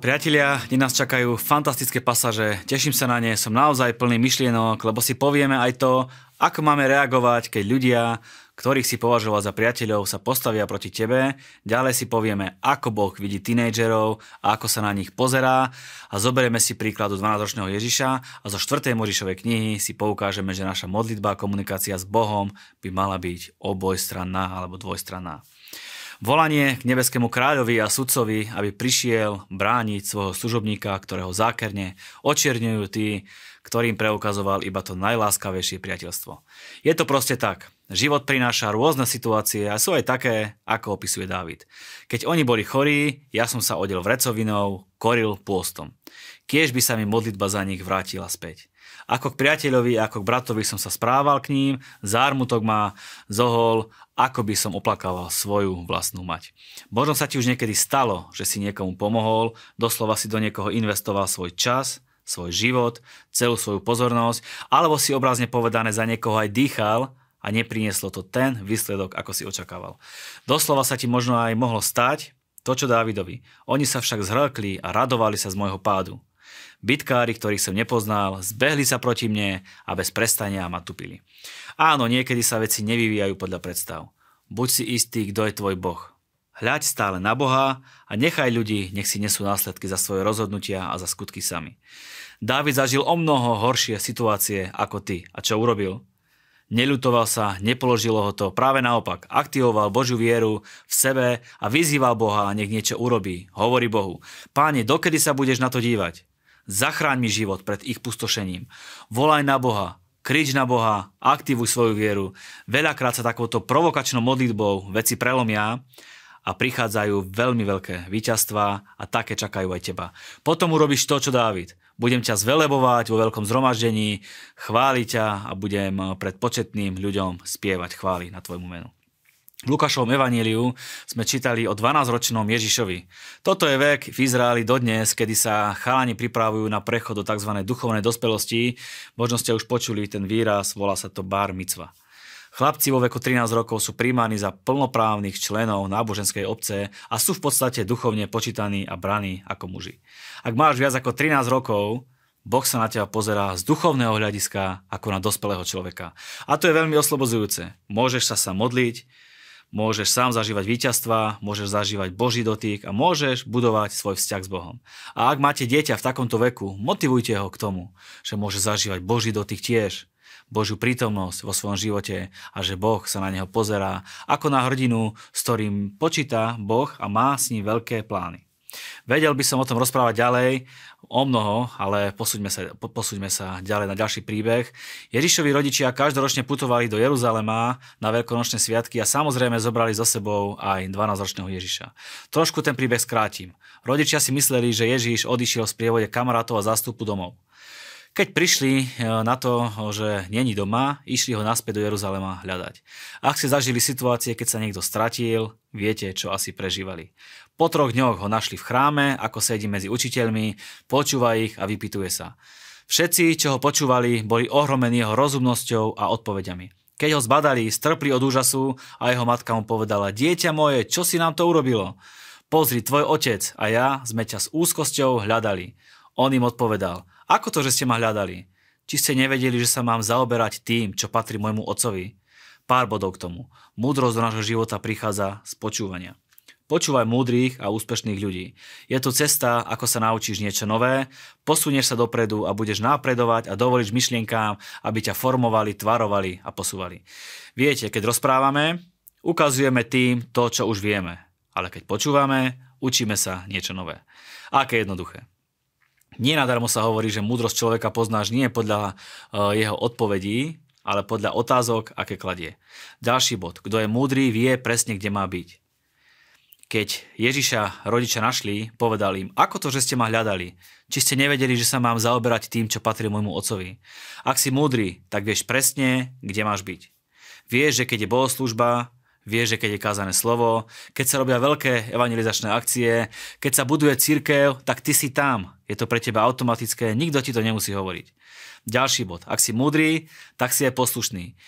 Priatelia, dnes nás čakajú fantastické pasaže, teším sa na ne, som naozaj plný myšlienok, lebo si povieme aj to, ako máme reagovať, keď ľudia, ktorých si považoval za priateľov, sa postavia proti tebe. Ďalej si povieme, ako Boh vidí tínejdžerov a ako sa na nich pozerá. A zoberieme si príkladu 12-ročného Ježiša a zo 4. Možišovej knihy si poukážeme, že naša modlitba a komunikácia s Bohom by mala byť obojstranná alebo dvojstranná. Volanie k nebeskému kráľovi a sudcovi, aby prišiel brániť svojho služobníka, ktorého zákerne očierňujú tí, ktorým preukazoval iba to najláskavejšie priateľstvo. Je to proste tak. Život prináša rôzne situácie a sú aj také, ako opisuje Dávid. Keď oni boli chorí, ja som sa odel vrecovinou, koril pôstom. Kiež by sa mi modlitba za nich vrátila späť. Ako k priateľovi, ako k bratovi som sa správal k ním, zármutok ma zohol, ako by som oplakával svoju vlastnú mať. Možno sa ti už niekedy stalo, že si niekomu pomohol, doslova si do niekoho investoval svoj čas, svoj život, celú svoju pozornosť, alebo si obrazne povedané za niekoho aj dýchal a neprinieslo to ten výsledok, ako si očakával. Doslova sa ti možno aj mohlo stať to, čo Dávidovi. Oni sa však zhrkli a radovali sa z môjho pádu. Bitkári, ktorých som nepoznal, zbehli sa proti mne a bez prestania ma tupili. Áno, niekedy sa veci nevyvíjajú podľa predstav. Buď si istý, kto je tvoj Boh. Hľaď stále na Boha a nechaj ľudí, nech si nesú následky za svoje rozhodnutia a za skutky sami. Dávid zažil o mnoho horšie situácie ako ty. A čo urobil? Neľutoval sa, nepoložilo ho to, práve naopak, aktivoval Božiu vieru v sebe a vyzýval Boha, nech niečo urobí. Hovorí Bohu, páne, dokedy sa budeš na to dívať? Zachráň mi život pred ich pustošením. Volaj na Boha, krič na Boha, aktivuj svoju vieru. Veľakrát sa takouto provokačnou modlitbou veci prelomia a prichádzajú veľmi veľké víťazstva a také čakajú aj teba. Potom urobíš to, čo Dávid. Budem ťa zvelebovať vo veľkom zhromaždení, chváliť ťa a budem pred početným ľuďom spievať chvály na tvojmu menu. Lukášovom evaníliu sme čítali o 12-ročnom Ježišovi. Toto je vek v Izraeli dodnes, kedy sa chalani pripravujú na prechod do tzv. duchovnej dospelosti. Možno ste už počuli ten výraz, volá sa to bar mitzva. Chlapci vo veku 13 rokov sú príjmaní za plnoprávnych členov náboženskej obce a sú v podstate duchovne počítaní a braní ako muži. Ak máš viac ako 13 rokov, Boh sa na teba pozerá z duchovného hľadiska ako na dospelého človeka. A to je veľmi oslobozujúce. Môžeš sa sa modliť, môžeš sám zažívať víťazstva, môžeš zažívať Boží dotyk a môžeš budovať svoj vzťah s Bohom. A ak máte dieťa v takomto veku, motivujte ho k tomu, že môže zažívať Boží dotyk tiež, Božiu prítomnosť vo svojom živote a že Boh sa na neho pozerá ako na hrdinu, s ktorým počíta Boh a má s ním veľké plány. Vedel by som o tom rozprávať ďalej, o mnoho, ale posúďme sa, posúďme sa ďalej na ďalší príbeh. Ježišovi rodičia každoročne putovali do Jeruzalema na veľkonočné sviatky a samozrejme zobrali so sebou aj 12-ročného Ježiša. Trošku ten príbeh skrátim. Rodičia si mysleli, že Ježiš odišiel v sprievode kamarátov a zástupu domov. Keď prišli e, na to, že není doma, išli ho naspäť do Jeruzalema hľadať. Ak si zažili situácie, keď sa niekto stratil, viete, čo asi prežívali. Po troch dňoch ho našli v chráme, ako sedí medzi učiteľmi, počúva ich a vypituje sa. Všetci, čo ho počúvali, boli ohromení jeho rozumnosťou a odpovediami. Keď ho zbadali, strpli od úžasu a jeho matka mu povedala, dieťa moje, čo si nám to urobilo? Pozri, tvoj otec a ja sme ťa s úzkosťou hľadali. On im odpovedal, ako to, že ste ma hľadali? Či ste nevedeli, že sa mám zaoberať tým, čo patrí môjmu otcovi? Pár bodov k tomu. Múdrosť do nášho života prichádza z počúvania. Počúvaj múdrych a úspešných ľudí. Je tu cesta, ako sa naučíš niečo nové, posunieš sa dopredu a budeš napredovať a dovoliš myšlienkám, aby ťa formovali, tvarovali a posúvali. Viete, keď rozprávame, ukazujeme tým to, čo už vieme. Ale keď počúvame, učíme sa niečo nové. Aké jednoduché. Nie nadarmo sa hovorí, že múdrosť človeka poznáš nie podľa uh, jeho odpovedí, ale podľa otázok, aké kladie. Ďalší bod. Kto je múdry, vie presne, kde má byť. Keď Ježiša rodičia našli, povedal im, ako to, že ste ma hľadali? Či ste nevedeli, že sa mám zaoberať tým, čo patrí môjmu otcovi? Ak si múdry, tak vieš presne, kde máš byť. Vieš, že keď je bohoslužba, vieš, že keď je kázané slovo, keď sa robia veľké evangelizačné akcie, keď sa buduje církev, tak ty si tam. Je to pre teba automatické, nikto ti to nemusí hovoriť. Ďalší bod. Ak si múdry, tak si aj poslušný.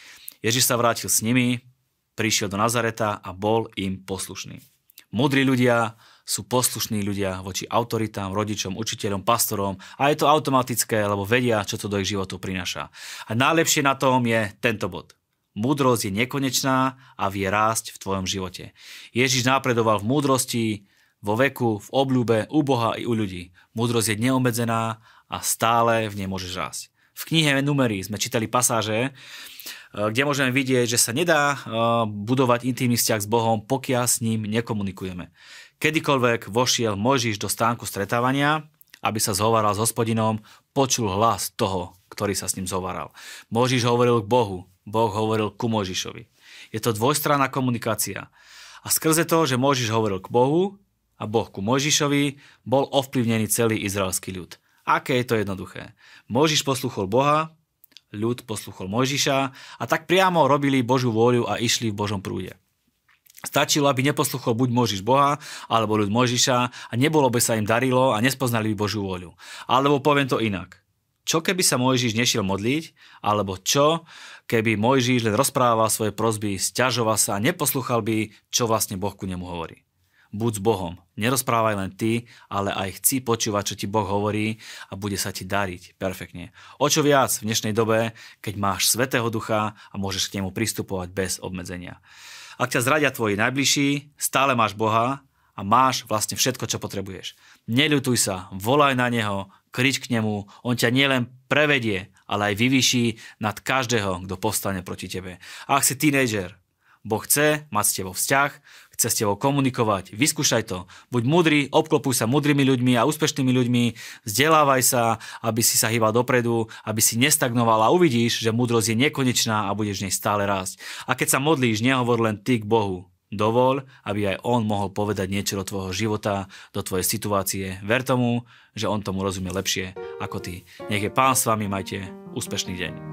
Ježiš sa vrátil s nimi, prišiel do Nazareta a bol im poslušný. Múdri ľudia sú poslušní ľudia voči autoritám, rodičom, učiteľom, pastorom a je to automatické, lebo vedia, čo to do ich životu prináša. A najlepšie na tom je tento bod. Múdrosť je nekonečná a vie rásť v tvojom živote. Ježiš napredoval v múdrosti, vo veku, v obľúbe, u Boha i u ľudí. Múdrosť je neobmedzená a stále v nej môžeš rásť. V knihe Numery sme čítali pasáže, kde môžeme vidieť, že sa nedá budovať intimný vzťah s Bohom, pokiaľ s ním nekomunikujeme. Kedykoľvek vošiel Mojžiš do stánku stretávania, aby sa zhovaral s hospodinom, počul hlas toho, ktorý sa s ním zhovaral. Mojžiš hovoril k Bohu, Boh hovoril ku Mojžišovi. Je to dvojstranná komunikácia. A skrze to, že Mojžiš hovoril k Bohu a Boh ku Mojžišovi, bol ovplyvnený celý izraelský ľud. Aké je to jednoduché. Mojžiš posluchol Boha, ľud posluchol Mojžiša a tak priamo robili Božiu vôľu a išli v Božom prúde. Stačilo, aby neposluchol buď Možiš Boha, alebo ľud Možiša a nebolo by sa im darilo a nespoznali by Božiu voľu. Alebo poviem to inak. Čo keby sa Mojžiš nešiel modliť, alebo čo keby Mojžiš len rozprával svoje prozby, stiažoval sa a neposluchal by, čo vlastne Boh ku nemu hovorí. Buď s Bohom, nerozprávaj len ty, ale aj chci počúvať, čo ti Boh hovorí a bude sa ti dariť perfektne. O čo viac v dnešnej dobe, keď máš Svetého Ducha a môžeš k nemu pristupovať bez obmedzenia. Ak ťa zradia tvoji najbližší, stále máš Boha a máš vlastne všetko, čo potrebuješ. Neľutuj sa, volaj na Neho, krič k Nemu, On ťa nielen prevedie, ale aj vyvýši nad každého, kto povstane proti tebe. A ak si tínejžer, Boh chce mať s tebou vzťah, chce s tebou komunikovať. Vyskúšaj to. Buď múdry, obklopuj sa múdrymi ľuďmi a úspešnými ľuďmi, vzdelávaj sa, aby si sa hýbal dopredu, aby si nestagnoval a uvidíš, že múdrosť je nekonečná a budeš nej stále rásť. A keď sa modlíš, nehovor len ty k Bohu. Dovol, aby aj On mohol povedať niečo do tvojho života, do tvojej situácie. Ver tomu, že On tomu rozumie lepšie ako ty. Nech je Pán s vami, majte úspešný deň.